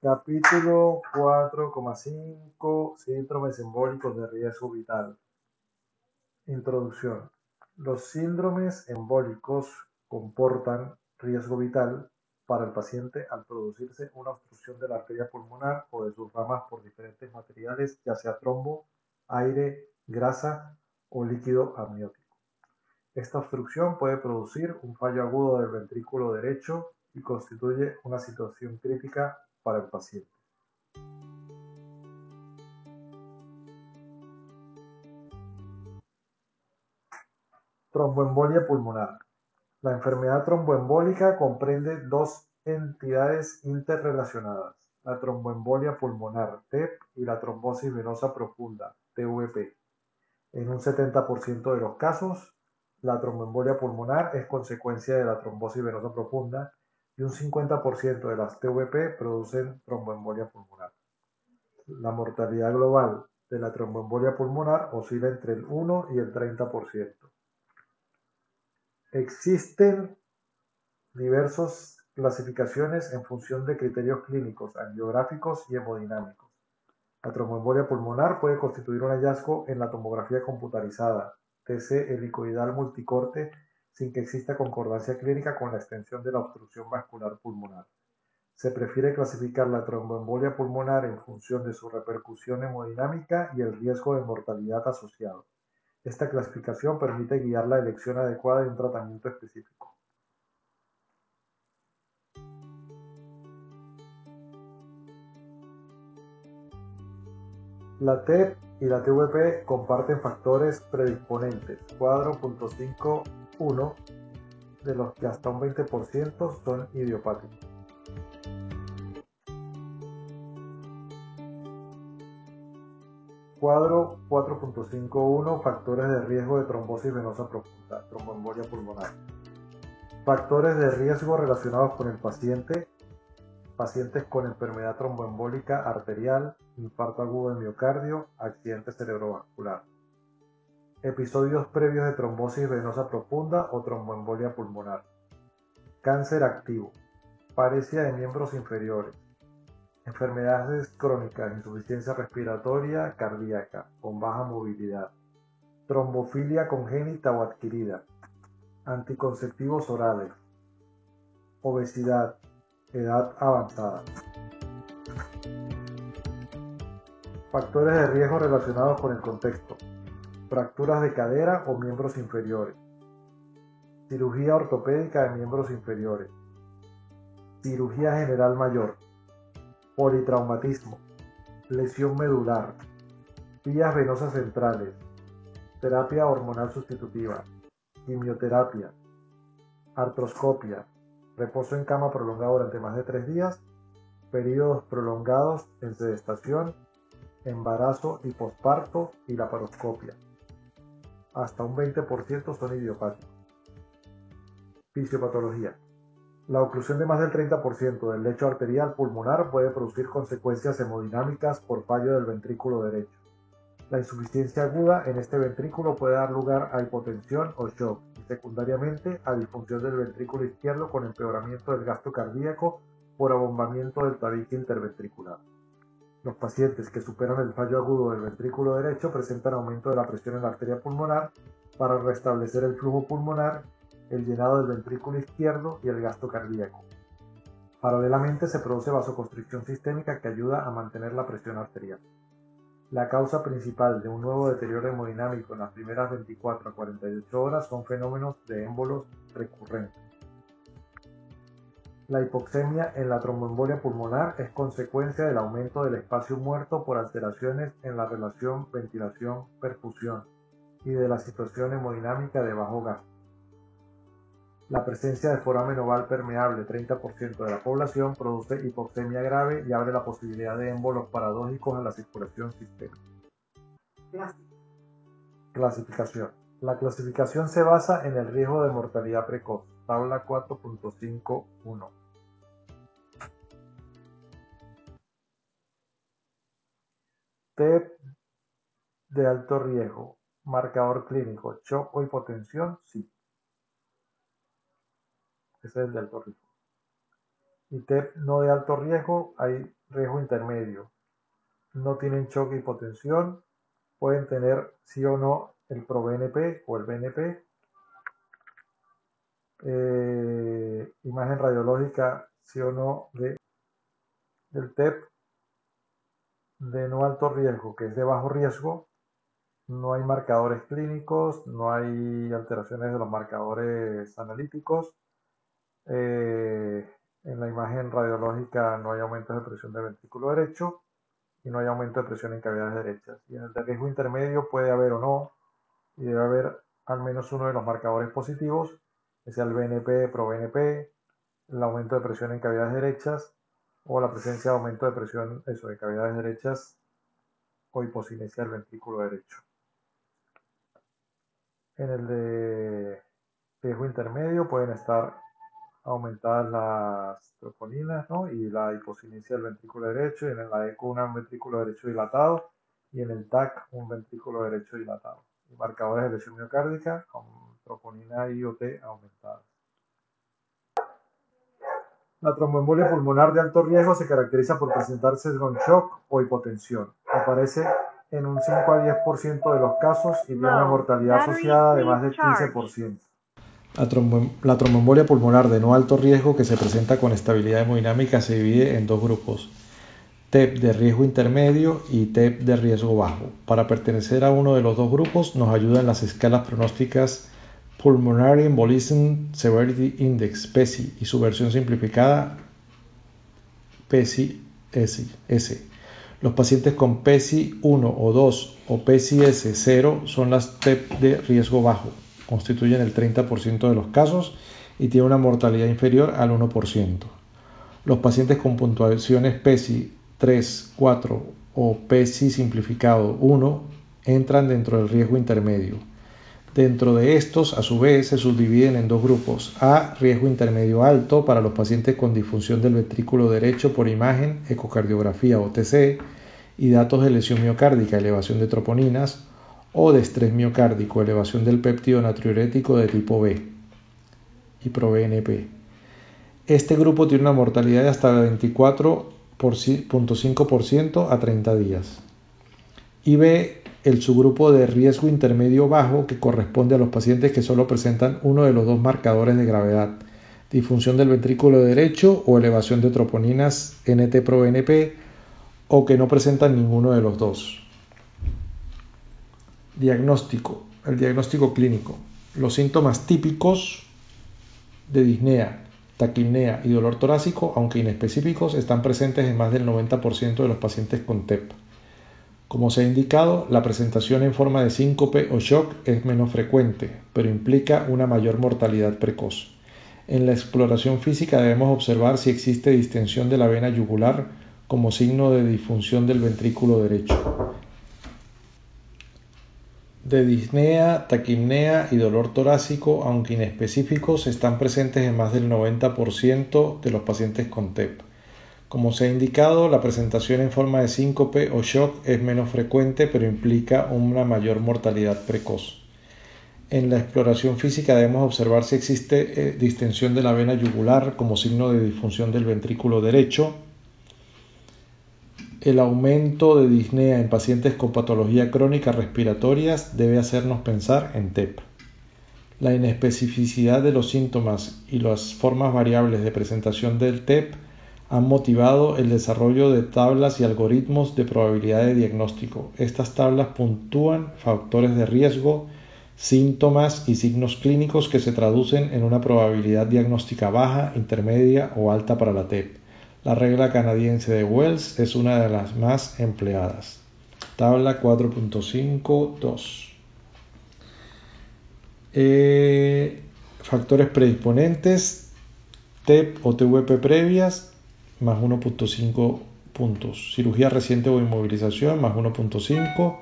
Capítulo 4,5 Síndromes embólicos de riesgo vital. Introducción. Los síndromes embólicos comportan riesgo vital para el paciente al producirse una obstrucción de la arteria pulmonar o de sus ramas por diferentes materiales, ya sea trombo, aire, grasa o líquido amniótico. Esta obstrucción puede producir un fallo agudo del ventrículo derecho y constituye una situación crítica para el paciente. Tromboembolia pulmonar. La enfermedad tromboembólica comprende dos entidades interrelacionadas, la tromboembolia pulmonar, TEP, y la trombosis venosa profunda, TVP. En un 70% de los casos, la tromboembolia pulmonar es consecuencia de la trombosis venosa profunda y un 50% de las TVP producen tromboembolia pulmonar. La mortalidad global de la tromboembolia pulmonar oscila entre el 1 y el 30%. Existen diversas clasificaciones en función de criterios clínicos, angiográficos y hemodinámicos. La tromboembolia pulmonar puede constituir un hallazgo en la tomografía computarizada, TC helicoidal multicorte sin que exista concordancia clínica con la extensión de la obstrucción vascular pulmonar. Se prefiere clasificar la tromboembolia pulmonar en función de su repercusión hemodinámica y el riesgo de mortalidad asociado. Esta clasificación permite guiar la elección adecuada de un tratamiento específico. La TEP y la TVP comparten factores predisponentes, uno de los que hasta un 20% son idiopáticos. Cuadro 4.51 Factores de riesgo de trombosis venosa profunda, tromboembolia pulmonar. Factores de riesgo relacionados con el paciente, pacientes con enfermedad tromboembólica arterial, infarto agudo de miocardio, accidente cerebrovascular episodios previos de trombosis venosa profunda o tromboembolia pulmonar, cáncer activo, paresia de miembros inferiores, enfermedades crónicas, insuficiencia respiratoria cardíaca con baja movilidad, trombofilia congénita o adquirida, anticonceptivos orales, obesidad, edad avanzada. Factores de riesgo relacionados con el contexto fracturas de cadera o miembros inferiores, cirugía ortopédica de miembros inferiores, cirugía general mayor, politraumatismo, lesión medular, vías venosas centrales, terapia hormonal sustitutiva, quimioterapia, artroscopia, reposo en cama prolongado durante más de tres días, periodos prolongados en sedestación, embarazo y posparto y laparoscopia hasta un 20% son idiopáticos. Fisiopatología. La oclusión de más del 30% del lecho arterial pulmonar puede producir consecuencias hemodinámicas por fallo del ventrículo derecho. La insuficiencia aguda en este ventrículo puede dar lugar a hipotensión o shock y secundariamente a disfunción del ventrículo izquierdo con empeoramiento del gasto cardíaco por abombamiento del tabique interventricular. Los pacientes que superan el fallo agudo del ventrículo derecho presentan aumento de la presión en la arteria pulmonar para restablecer el flujo pulmonar, el llenado del ventrículo izquierdo y el gasto cardíaco. Paralelamente se produce vasoconstricción sistémica que ayuda a mantener la presión arterial. La causa principal de un nuevo deterioro hemodinámico en las primeras 24 a 48 horas son fenómenos de émbolos recurrentes. La hipoxemia en la tromboembolia pulmonar es consecuencia del aumento del espacio muerto por alteraciones en la relación ventilación-perfusión y de la situación hemodinámica de bajo gasto. La presencia de foramen oval permeable 30% de la población produce hipoxemia grave y abre la posibilidad de émbolos paradójicos en la circulación sistémica. Clasificación. La clasificación se basa en el riesgo de mortalidad precoz, tabla 4.51. TEP de alto riesgo, marcador clínico, shock o hipotensión, sí. Ese es el de alto riesgo. y TEP no de alto riesgo, hay riesgo intermedio. No tienen choque hipotensión, pueden tener sí o no el ProBNP o el BNP. Eh, imagen radiológica sí o no de, del TEP de no alto riesgo, que es de bajo riesgo, no hay marcadores clínicos, no hay alteraciones de los marcadores analíticos. Eh, en la imagen radiológica no hay aumento de presión del ventrículo derecho y no hay aumento de presión en cavidades derechas. Y en el de riesgo intermedio puede haber o no, y debe haber al menos uno de los marcadores positivos, sea el BNP, ProBNP, el aumento de presión en cavidades derechas o la presencia de aumento de presión eso, de cavidades derechas o hipocinesia del ventrículo derecho. En el de riesgo intermedio pueden estar aumentadas las troponinas ¿no? y la hipocinesia del ventrículo derecho, y en la ECO un ventrículo derecho dilatado y en el TAC un ventrículo derecho dilatado. Y marcadores de lesión miocárdica troponina IOT aumentadas. La tromboembolia pulmonar de alto riesgo se caracteriza por presentarse con shock o hipotensión. Aparece en un 5 a 10% de los casos y tiene una mortalidad asociada de más del 15%. La, tromboembolia pulmonar de no alto riesgo que se presenta con estabilidad hemodinámica se divide en dos grupos, TEP de riesgo intermedio y TEP de riesgo bajo. Para pertenecer a uno de los dos grupos nos ayudan las escalas pronósticas Pulmonary Embolism Severity Index, PESI, y su versión simplificada PESI-S. Los pacientes con PESI 1 o 2 o PESI-S 0 son las TEP de riesgo bajo, constituyen el 30% de los casos y tienen una mortalidad inferior al 1%. Los pacientes con puntuaciones PESI 3, 4 o PESI simplificado 1 entran dentro del riesgo intermedio. Dentro de estos, a su vez, se subdividen en dos grupos. A, riesgo intermedio alto para los pacientes con disfunción del ventrículo derecho por imagen, ecocardiografía o TC y datos de lesión miocárdica, elevación de troponinas o de estrés miocárdico, elevación del péptido natriurético de tipo B y ProBNP. Este grupo tiene una mortalidad de hasta 24.5% a 30 días. Y B, el subgrupo de riesgo intermedio bajo que corresponde a los pacientes que solo presentan uno de los dos marcadores de gravedad, disfunción del ventrículo derecho o elevación de troponinas NT-proBNP o que no presentan ninguno de los dos. Diagnóstico. El diagnóstico clínico. Los síntomas típicos de disnea, taquipnea y dolor torácico, aunque inespecíficos, están presentes en más del 90% de los pacientes con TEP. Como se ha indicado, la presentación en forma de síncope o shock es menos frecuente, pero implica una mayor mortalidad precoz. En la exploración física debemos observar si existe distensión de la vena yugular como signo de disfunción del ventrículo derecho. De disnea, taquipnea y dolor torácico, aunque inespecíficos, están presentes en más del 90% de los pacientes con TEP. Como se ha indicado, la presentación en forma de síncope o shock es menos frecuente, pero implica una mayor mortalidad precoz. En la exploración física debemos observar si existe eh, distensión de la vena yugular como signo de disfunción del ventrículo derecho. El aumento de disnea en pacientes con patología crónica respiratorias debe hacernos pensar en TEP. La inespecificidad de los síntomas y las formas variables de presentación del TEP han motivado el desarrollo de tablas y algoritmos de probabilidad de diagnóstico. Estas tablas puntúan factores de riesgo, síntomas y signos clínicos que se traducen en una probabilidad diagnóstica baja, intermedia o alta para la TEP. La regla canadiense de Wells es una de las más empleadas. Tabla 4.5.2. Eh, factores predisponentes, TEP o TVP previas, más 1.5 puntos. Cirugía reciente o inmovilización más 1.5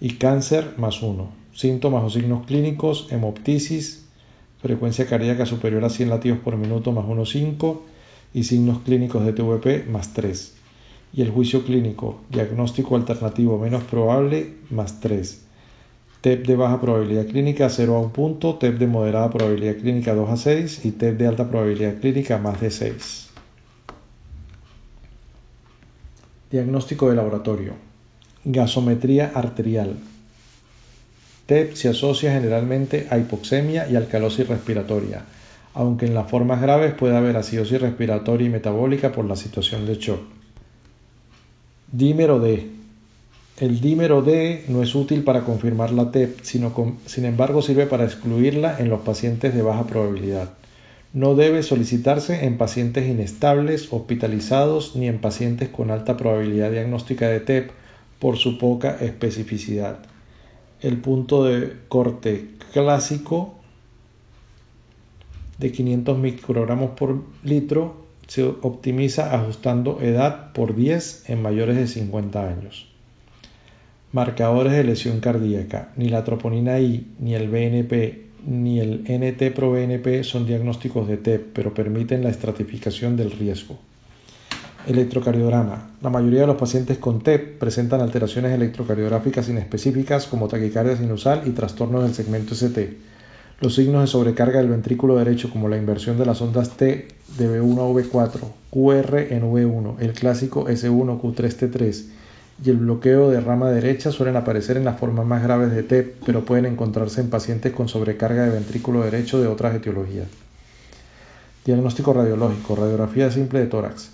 y cáncer más 1. Síntomas o signos clínicos, hemoptisis, frecuencia cardíaca superior a 100 latidos por minuto más 1.5 y signos clínicos de TVP más 3. Y el juicio clínico, diagnóstico alternativo menos probable más 3. TEP de baja probabilidad clínica 0 a 1 punto, TEP de moderada probabilidad clínica 2 a 6 y TEP de alta probabilidad clínica más de 6. Diagnóstico de laboratorio. Gasometría arterial. TEP se asocia generalmente a hipoxemia y alcalosis respiratoria, aunque en las formas graves puede haber acidosis respiratoria y metabólica por la situación de shock. Dímero D. El dímero D no es útil para confirmar la TEP, sino sin embargo sirve para excluirla en los pacientes de baja probabilidad. No debe solicitarse en pacientes inestables, hospitalizados ni en pacientes con alta probabilidad diagnóstica de TEP por su poca especificidad el punto de corte clásico de 500 microgramos por litro se optimiza ajustando edad por 10 en mayores de 50 años. Marcadores de lesión cardíaca. Ni la troponina I, ni el BNP, ni el NT-proBNP son diagnósticos de TEP, pero permiten la estratificación del riesgo. Electrocardiograma. La mayoría de los pacientes con TEP presentan alteraciones electrocardiográficas inespecíficas como taquicardia sinusal y trastornos del segmento ST. Los signos de sobrecarga del ventrículo derecho como la inversión de las ondas T de V1 a V4, QR en V1, el clásico S1 Q3T3 y el bloqueo de rama derecha suelen aparecer en las formas más graves de TEP, pero pueden encontrarse en pacientes con sobrecarga de ventrículo derecho de otras etiologías. Diagnóstico radiológico, radiografía simple de tórax.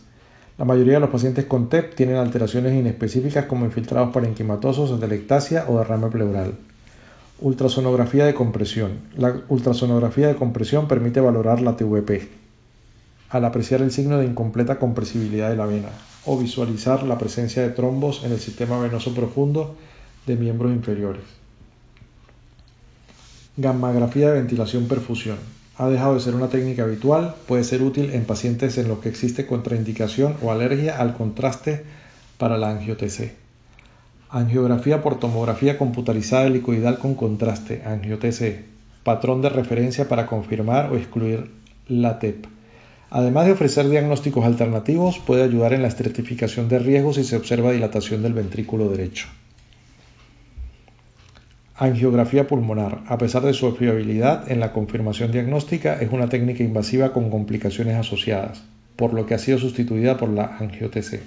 La mayoría de los pacientes con TEP tienen alteraciones inespecíficas como infiltrados parenquimatosos, atelectasia o derrame pleural. Ultrasonografía de compresión. La ultrasonografía de compresión permite valorar la TVP al apreciar el signo de incompleta compresibilidad de la vena o visualizar la presencia de trombos en el sistema venoso profundo de miembros inferiores. Gammagrafía de ventilación perfusión ha dejado de ser una técnica habitual, puede ser útil en pacientes en los que existe contraindicación o alergia al contraste para la angio-TC. Angiografía por tomografía computarizada helicoidal con contraste, angio-TC, patrón de referencia para confirmar o excluir la TEP. Además de ofrecer diagnósticos alternativos, puede ayudar en la estratificación de riesgos si se observa dilatación del ventrículo derecho. Angiografía pulmonar, a pesar de su fiabilidad en la confirmación diagnóstica, es una técnica invasiva con complicaciones asociadas, por lo que ha sido sustituida por la angiotc.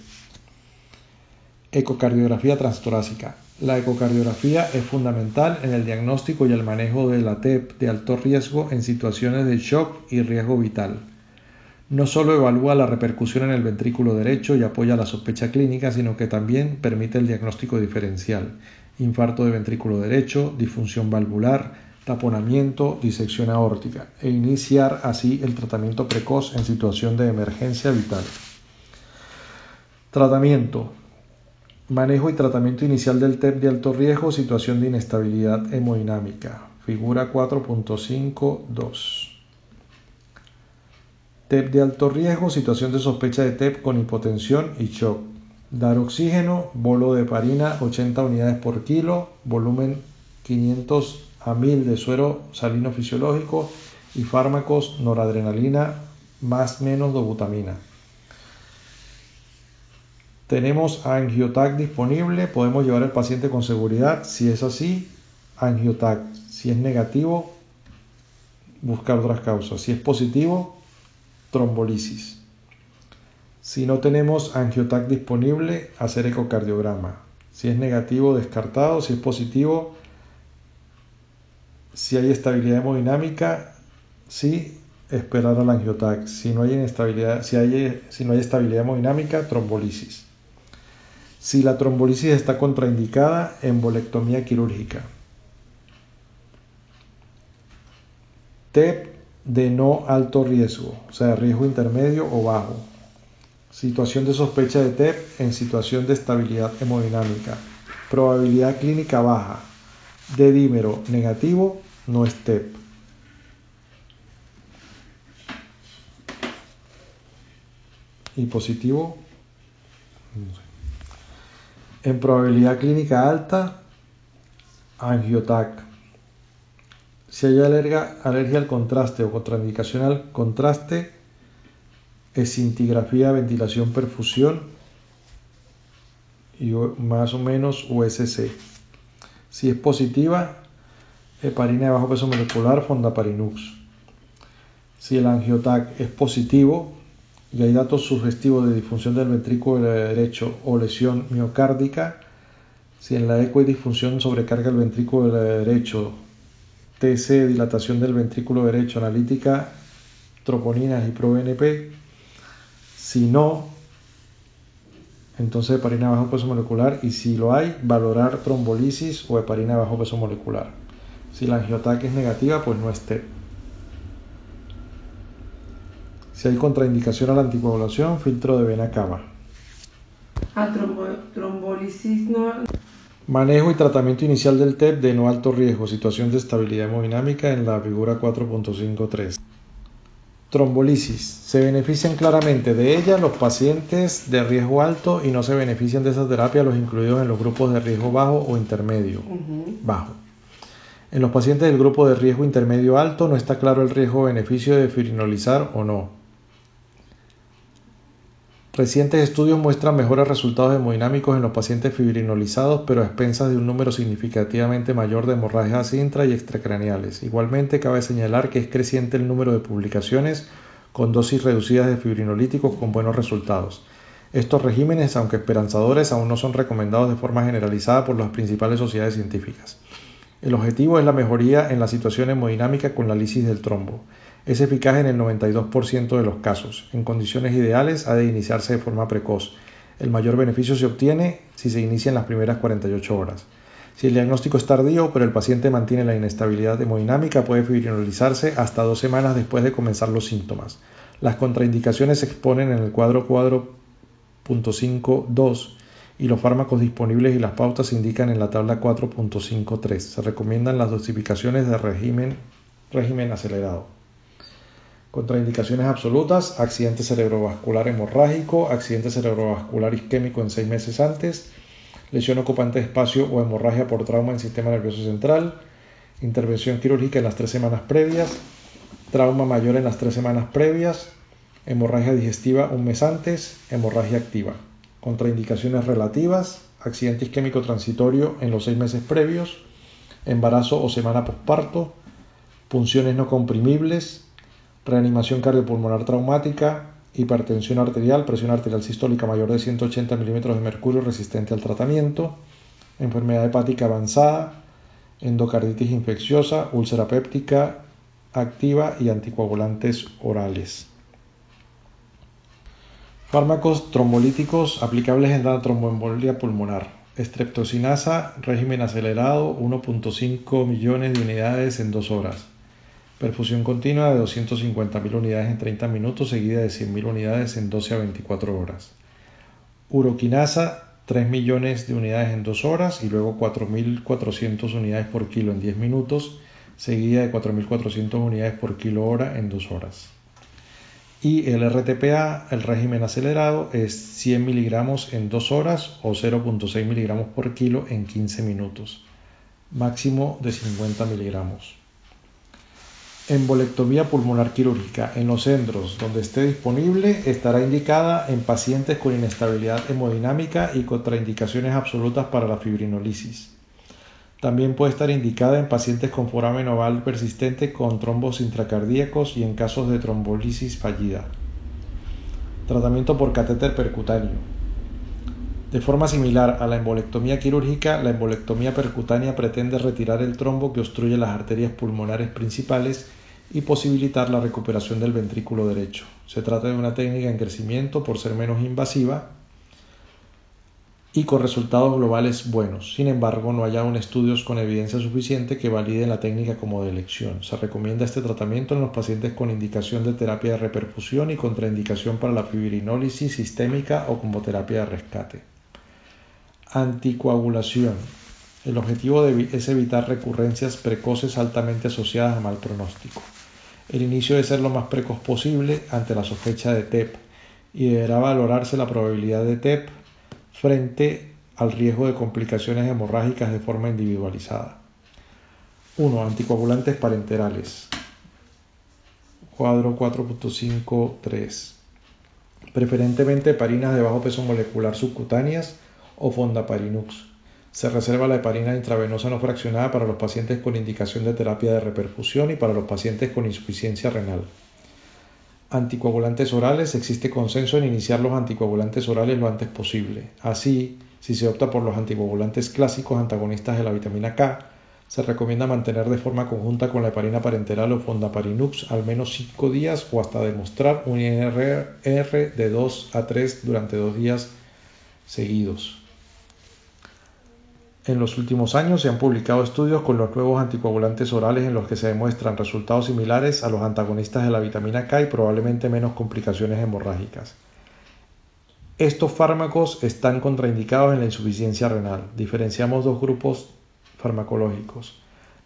Ecocardiografía transtorácica. La ecocardiografía es fundamental en el diagnóstico y el manejo de la TEP de alto riesgo en situaciones de shock y riesgo vital. No solo evalúa la repercusión en el ventrículo derecho y apoya la sospecha clínica, sino que también permite el diagnóstico diferencial infarto de ventrículo derecho, disfunción valvular, taponamiento, disección aórtica e iniciar así el tratamiento precoz en situación de emergencia vital. Tratamiento. Manejo y tratamiento inicial del TEP de alto riesgo, situación de inestabilidad hemodinámica. Figura 4.52. TEP de alto riesgo, situación de sospecha de TEP con hipotensión y shock. Dar oxígeno, bolo de parina 80 unidades por kilo, volumen 500 a 1000 de suero salino fisiológico y fármacos noradrenalina más menos dobutamina. Tenemos angiotac disponible, podemos llevar al paciente con seguridad. Si es así, angiotac. Si es negativo, buscar otras causas. Si es positivo, trombolisis. Si no tenemos angiotac disponible, hacer ecocardiograma. Si es negativo, descartado. Si es positivo, si hay estabilidad hemodinámica, sí, esperar al angiotac. Si no hay, si no hay estabilidad hemodinámica, trombolisis. Si la trombolisis está contraindicada, embolectomía quirúrgica. TEP de no alto riesgo, o sea, riesgo intermedio o bajo. Situación de sospecha de TEP en situación de estabilidad hemodinámica. Probabilidad clínica baja. De dímero negativo no es TEP. Y positivo. En probabilidad clínica alta, angiotac. Si hay alergia, al contraste o contraindicación al contraste, escintigrafía, ventilación, perfusión y más o menos USC. Si es positiva, heparina de bajo peso molecular, fondaparinux. Si el angiotac es positivo, y hay datos sugestivos de disfunción del ventrículo derecho o lesión miocárdica, si en la eco hay disfunción sobrecarga el ventrículo derecho, TC, dilatación del ventrículo derecho, analítica, troponinas y ProBNP, si no, entonces heparina bajo peso molecular y si lo hay, valorar trombolisis o heparina bajo peso molecular. Si la angiotaque es negativa, pues no esté. Si hay contraindicación a la anticoagulación, filtro de vena cava. A trombolisis no. Manejo y tratamiento inicial del TEP de no alto riesgo, situación de estabilidad hemodinámica en la figura 4.53. Trombolisis. Se benefician claramente de ella los pacientes de riesgo alto y no se benefician de esa terapia los incluidos en los grupos de riesgo bajo o intermedio bajo. En los pacientes del grupo de riesgo intermedio alto no está claro el riesgo-beneficio de fibrinolizar o no. Recientes estudios muestran mejores resultados hemodinámicos en los pacientes fibrinolizados, pero a expensas de un número significativamente mayor de hemorragias intra y extracraneales. Igualmente, cabe señalar que es creciente el número de publicaciones con dosis reducidas de fibrinolíticos con buenos resultados. Estos regímenes, aunque esperanzadores, aún no son recomendados de forma generalizada por las principales sociedades científicas. El objetivo es la mejoría en la situación hemodinámica con la lisis del trombo. Es eficaz en el 92% de los casos. En condiciones ideales ha de iniciarse de forma precoz. El mayor beneficio se obtiene si se inicia en las primeras 48 horas. Si el diagnóstico es tardío, pero el paciente mantiene la inestabilidad hemodinámica, puede fibrinolizarse hasta dos semanas después de comenzar los síntomas. Las contraindicaciones se exponen en el cuadro cuadro y los fármacos disponibles y las pautas se indican en la tabla 4.53. Se recomiendan las dosificaciones de régimen, régimen acelerado. Contraindicaciones absolutas, accidente cerebrovascular hemorrágico, accidente cerebrovascular isquémico en seis meses antes, lesión ocupante de espacio o hemorragia por trauma en sistema nervioso central, intervención quirúrgica en las tres semanas previas, trauma mayor en las tres semanas previas, hemorragia digestiva un mes antes, hemorragia activa. Contraindicaciones relativas, accidente isquémico transitorio en los seis meses previos, embarazo o semana posparto, punciones no comprimibles, reanimación cardiopulmonar traumática, hipertensión arterial, presión arterial sistólica mayor de 180 milímetros de mercurio resistente al tratamiento, enfermedad hepática avanzada, endocarditis infecciosa, úlcera péptica activa y anticoagulantes orales. Fármacos trombolíticos aplicables en la tromboembolia pulmonar. Estreptocinasa, régimen acelerado, 1.5 millones de unidades en dos horas. Perfusión continua de 250.000 unidades en 30 minutos, seguida de 100.000 unidades en 12 a 24 horas. Uroquinasa, 3 millones de unidades en 2 horas y luego 4.400 unidades por kilo en 10 minutos, seguida de 4.400 unidades por kilo hora en 2 horas. Y el RTPA, el régimen acelerado, es 100 miligramos en 2 horas o 0.6 miligramos por kilo en 15 minutos, máximo de 50 miligramos. Embolectomía pulmonar quirúrgica. En los centros donde esté disponible estará indicada en pacientes con inestabilidad hemodinámica y contraindicaciones absolutas para la fibrinolisis. También puede estar indicada en pacientes con foramen oval persistente con trombos intracardíacos y en casos de trombolisis fallida. Tratamiento por catéter percutáneo. De forma similar a la embolectomía quirúrgica, la embolectomía percutánea pretende retirar el trombo que obstruye las arterias pulmonares principales y posibilitar la recuperación del ventrículo derecho. Se trata de una técnica en crecimiento por ser menos invasiva y con resultados globales buenos. Sin embargo, no hay aún estudios con evidencia suficiente que validen la técnica como de elección. Se recomienda este tratamiento en los pacientes con indicación de terapia de reperfusión y contraindicación para la fibrinólisis sistémica o como terapia de rescate. Anticoagulación. El objetivo es evitar recurrencias precoces altamente asociadas a mal pronóstico. El inicio debe ser lo más precoz posible ante la sospecha de TEP y deberá valorarse la probabilidad de TEP frente al riesgo de complicaciones hemorrágicas de forma individualizada. 1. Anticoagulantes parenterales. Cuadro 4.53. Preferentemente heparinas de bajo peso molecular subcutáneas o fondaparinux. Se reserva la heparina intravenosa no fraccionada para los pacientes con indicación de terapia de reperfusión y para los pacientes con insuficiencia renal. Anticoagulantes orales. Existe consenso en iniciar los anticoagulantes orales lo antes posible. Así, si se opta por los anticoagulantes clásicos antagonistas de la vitamina K, se recomienda mantener de forma conjunta con la heparina parenteral o fondaparinux al menos 5 días o hasta demostrar un INR de 2 a 3 durante 2 días seguidos. En los últimos años se han publicado estudios con los nuevos anticoagulantes orales en los que se demuestran resultados similares a los antagonistas de la vitamina K y probablemente menos complicaciones hemorrágicas. Estos fármacos están contraindicados en la insuficiencia renal. Diferenciamos dos grupos farmacológicos.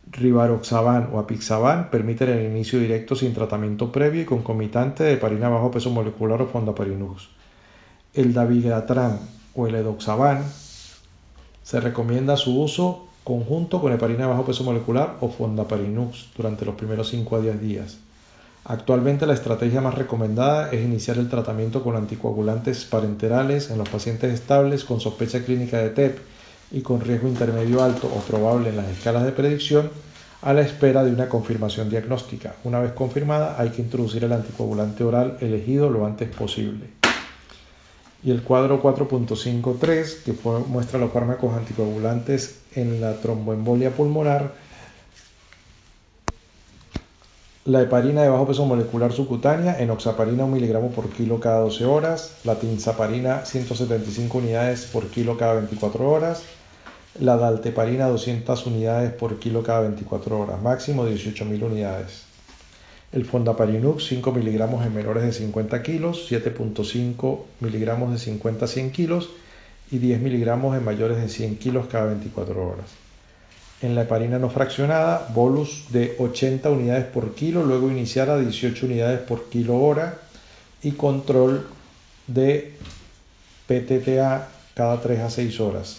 Rivaroxaban o apixaban permiten el inicio directo sin tratamiento previo y concomitante de heparina bajo peso molecular o fondaparinux. El dabigatran o el edoxaban se recomienda su uso conjunto con heparina bajo peso molecular o fondaparinux durante los primeros 5 a 10 días. Actualmente la estrategia más recomendada es iniciar el tratamiento con anticoagulantes parenterales en los pacientes estables con sospecha clínica de TEP y con riesgo intermedio alto o probable en las escalas de predicción a la espera de una confirmación diagnóstica. Una vez confirmada hay que introducir el anticoagulante oral elegido lo antes posible y el cuadro 4.53 que muestra los fármacos anticoagulantes en la tromboembolia pulmonar, la heparina de bajo peso molecular subcutánea, enoxaparina 1 miligramo por kilo cada 12 horas, la tinzaparina 175 unidades por kilo cada 24 horas, la dalteparina 200 unidades por kilo cada 24 horas, máximo 18.000 unidades el Fondaparinux 5 miligramos en menores de 50 kilos, 7.5 miligramos de 50 a 100 kilos y 10 miligramos en mayores de 100 kilos cada 24 horas. En la heparina no fraccionada, bolus de 80 unidades por kilo, luego iniciar a 18 unidades por kilo hora y control de PTTA cada 3 a 6 horas.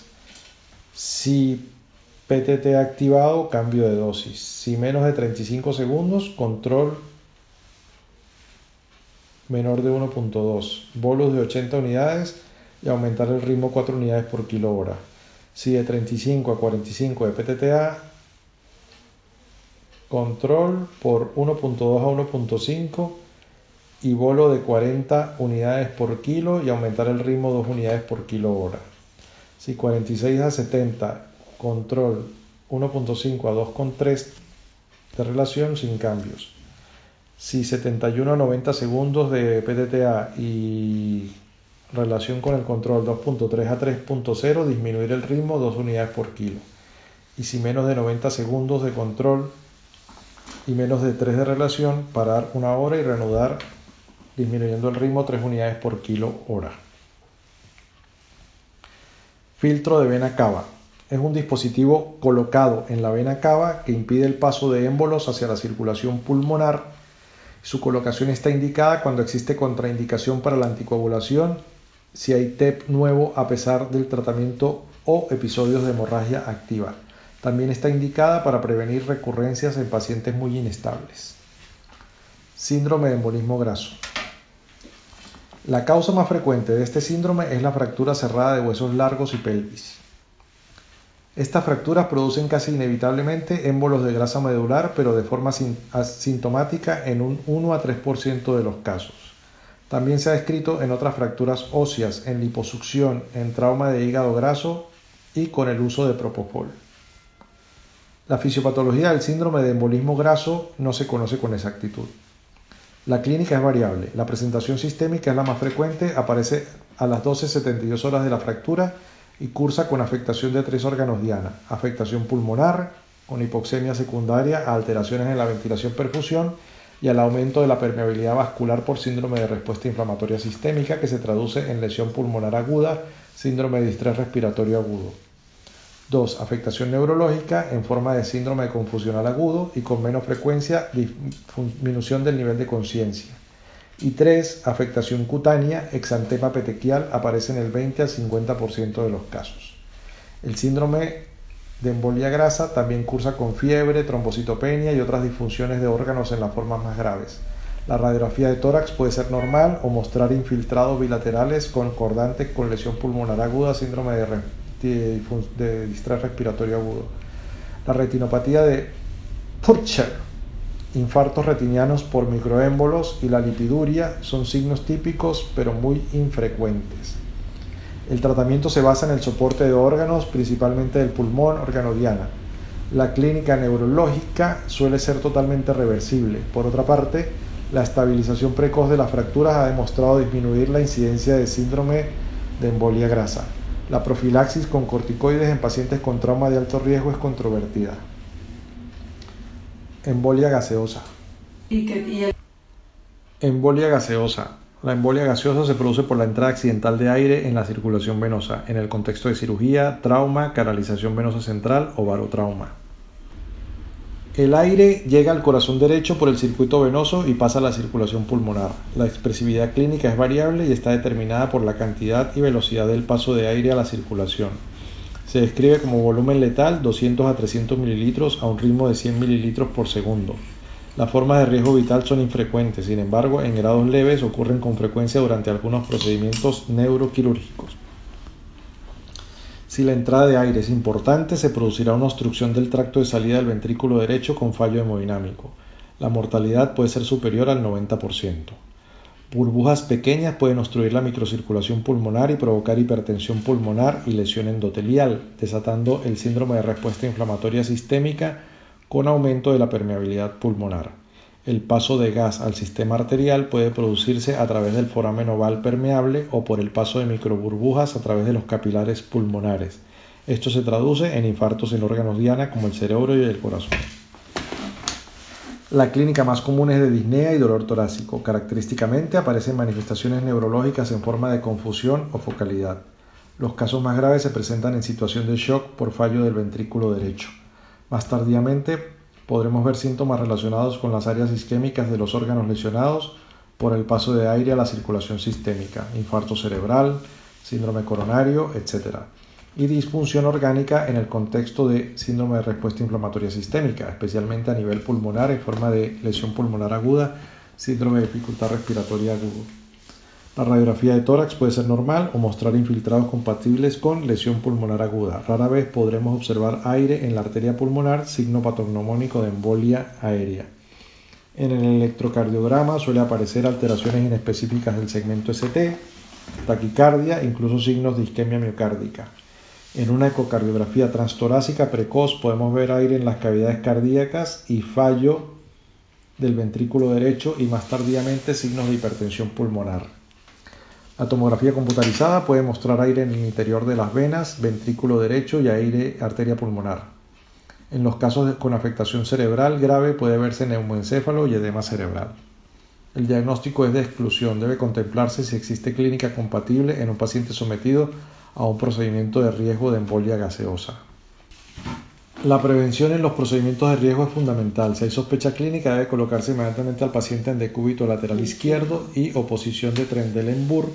Si PTT activado, cambio de dosis. Si menos de 35 segundos, control menor de 1.2. Bolos de 80 unidades y aumentar el ritmo 4 unidades por kilo hora. Si de 35 a 45 de PTTA, control por 1.2 a 1.5 y bolo de 40 unidades por kilo y aumentar el ritmo 2 unidades por kilo hora. Si 46 a 70 control 1.5 a 2.3 de relación sin cambios. Si 71 a 90 segundos de PTTA y relación con el control 2.3 a 3.0, disminuir el ritmo 2 unidades por kilo. Y si menos de 90 segundos de control y menos de 3 de relación, parar una hora y reanudar disminuyendo el ritmo 3 unidades por kilo hora. Filtro de vena cava es un dispositivo colocado en la vena cava que impide el paso de émbolos hacia la circulación pulmonar. Su colocación está indicada cuando existe contraindicación para la anticoagulación, si hay TEP nuevo a pesar del tratamiento o episodios de hemorragia activa. También está indicada para prevenir recurrencias en pacientes muy inestables. Síndrome de embolismo graso. La causa más frecuente de este síndrome es la fractura cerrada de huesos largos y pelvis. Estas fracturas producen casi inevitablemente émbolos de grasa medular, pero de forma asintomática en un 1 a 3% de los casos. También se ha descrito en otras fracturas óseas, en liposucción, en trauma de hígado graso y con el uso de propofol. La fisiopatología del síndrome de embolismo graso no se conoce con exactitud. La clínica es variable. La presentación sistémica es la más frecuente, aparece a las 12-72 horas de la fractura y cursa con afectación de tres órganos diana, afectación pulmonar, con hipoxemia secundaria a alteraciones en la ventilación perfusión y al aumento de la permeabilidad vascular por síndrome de respuesta inflamatoria sistémica que se traduce en lesión pulmonar aguda, síndrome de distrés respiratorio agudo. 2. Afectación neurológica en forma de síndrome de confusional agudo y con menos frecuencia disminución del nivel de conciencia. Y 3. Afectación cutánea, exantema petequial, aparece en el 20 al 50% de los casos. El síndrome de embolia grasa también cursa con fiebre, trombocitopenia y otras disfunciones de órganos en las formas más graves. La radiografía de tórax puede ser normal o mostrar infiltrados bilaterales concordantes con lesión pulmonar aguda, síndrome de, de, distrés respiratorio agudo. La retinopatía de Purcher Infartos retinianos por microémbolos y la lipiduria son signos típicos pero muy infrecuentes. El tratamiento se basa en el soporte de órganos, principalmente del pulmón, órgano diana. La clínica neurológica suele ser totalmente reversible. Por otra parte, la estabilización precoz de las fracturas ha demostrado disminuir la incidencia de síndrome de embolia grasa. La profilaxis con corticoides en pacientes con trauma de alto riesgo es controvertida. Embolia gaseosa. Embolia gaseosa. La embolia gaseosa se produce por la entrada accidental de aire en la circulación venosa, en el contexto de cirugía, trauma, canalización venosa central o barotrauma. El aire llega al corazón derecho por el circuito venoso y pasa a la circulación pulmonar. La expresividad clínica es variable y está determinada por la cantidad y velocidad del paso de aire a la circulación. Se describe como volumen letal 200 a 300 mililitros a un ritmo de 100 mililitros por segundo. Las formas de riesgo vital son infrecuentes, sin embargo, en grados leves ocurren con frecuencia durante algunos procedimientos neuroquirúrgicos. Si la entrada de aire es importante, se producirá una obstrucción del tracto de salida del ventrículo derecho con fallo hemodinámico. La mortalidad puede ser superior al 90%. Burbujas pequeñas pueden obstruir la microcirculación pulmonar y provocar hipertensión pulmonar y lesión endotelial, desatando el síndrome de respuesta inflamatoria sistémica con aumento de la permeabilidad pulmonar. El paso de gas al sistema arterial puede producirse a través del foramen oval permeable o por el paso de microburbujas a través de los capilares pulmonares. Esto se traduce en infartos en órganos diana como el cerebro y el corazón. La clínica más común es de disnea y dolor torácico. Característicamente aparecen manifestaciones neurológicas en forma de confusión o focalidad. Los casos más graves se presentan en situación de shock por fallo del ventrículo derecho. Más tardíamente podremos ver síntomas relacionados con las áreas isquémicas de los órganos lesionados por el paso de aire a la circulación sistémica, infarto cerebral, síndrome coronario, etc. Y disfunción orgánica en el contexto de síndrome de respuesta inflamatoria sistémica, especialmente a nivel pulmonar en forma de lesión pulmonar aguda, síndrome de dificultad respiratoria agudo. La radiografía de tórax puede ser normal o mostrar infiltrados compatibles con lesión pulmonar aguda. Rara vez podremos observar aire en la arteria pulmonar, signo patognomónico de embolia aérea. En el electrocardiograma suele aparecer alteraciones inespecíficas del segmento ST, taquicardia, incluso signos de isquemia miocárdica. En una ecocardiografía transtorácica precoz podemos ver aire en las cavidades cardíacas y fallo del ventrículo derecho y más tardíamente signos de hipertensión pulmonar. La tomografía computarizada puede mostrar aire en el interior de las venas, ventrículo derecho y aire arteria pulmonar. En los casos con afectación cerebral grave puede verse neumoencéfalo y edema cerebral. El diagnóstico es de exclusión, debe contemplarse si existe clínica compatible en un paciente sometido a un procedimiento de riesgo de embolia gaseosa. La prevención en los procedimientos de riesgo es fundamental. Si hay sospecha clínica, debe colocarse inmediatamente al paciente en decúbito lateral izquierdo y oposición de Trendelenburg,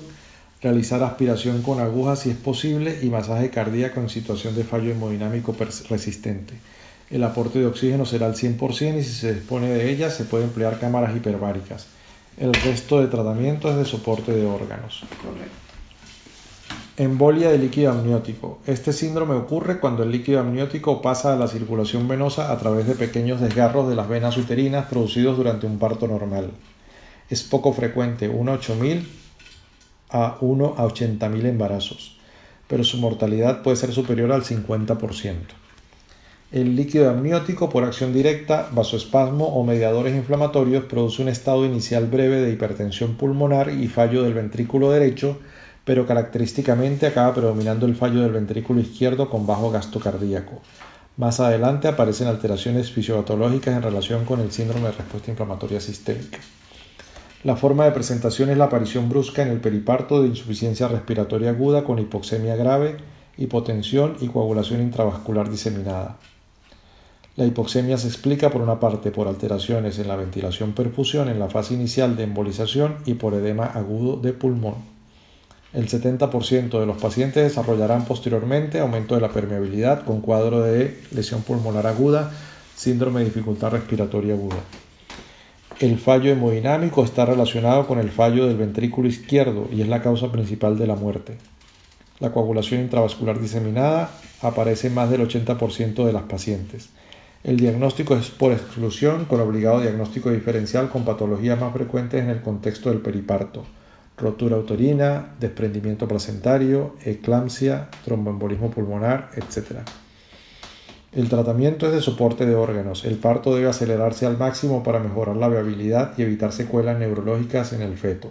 realizar aspiración con agujas si es posible y masaje cardíaco en situación de fallo hemodinámico resistente. El aporte de oxígeno será al 100% y si se dispone de ella se puede emplear cámaras hiperbáricas. El resto de tratamiento es de soporte de órganos. Embolia de líquido amniótico. Este síndrome ocurre cuando el líquido amniótico pasa a la circulación venosa a través de pequeños desgarros de las venas uterinas producidos durante un parto normal. Es poco frecuente, 1 a 8000 a 1 a 80.000 embarazos, pero su mortalidad puede ser superior al 50%. El líquido amniótico por acción directa, vasoespasmo o mediadores inflamatorios produce un estado inicial breve de hipertensión pulmonar y fallo del ventrículo derecho pero característicamente acaba predominando el fallo del ventrículo izquierdo con bajo gasto cardíaco. Más adelante aparecen alteraciones fisiopatológicas en relación con el síndrome de respuesta inflamatoria sistémica. La forma de presentación es la aparición brusca en el periparto de insuficiencia respiratoria aguda con hipoxemia grave, hipotensión y coagulación intravascular diseminada. La hipoxemia se explica por una parte por alteraciones en la ventilación perfusión en la fase inicial de embolización y por edema agudo de pulmón. El 70% de los pacientes desarrollarán posteriormente aumento de la permeabilidad con cuadro de lesión pulmonar aguda, síndrome de dificultad respiratoria aguda. El fallo hemodinámico está relacionado con el fallo del ventrículo izquierdo y es la causa principal de la muerte. La coagulación intravascular diseminada aparece en más del 80% de las pacientes. El diagnóstico es por exclusión con obligado diagnóstico diferencial con patologías más frecuentes en el contexto del periparto. Rotura uterina, desprendimiento placentario, eclampsia, tromboembolismo pulmonar, etc. El tratamiento es de soporte de órganos. El parto debe acelerarse al máximo para mejorar la viabilidad y evitar secuelas neurológicas en el feto.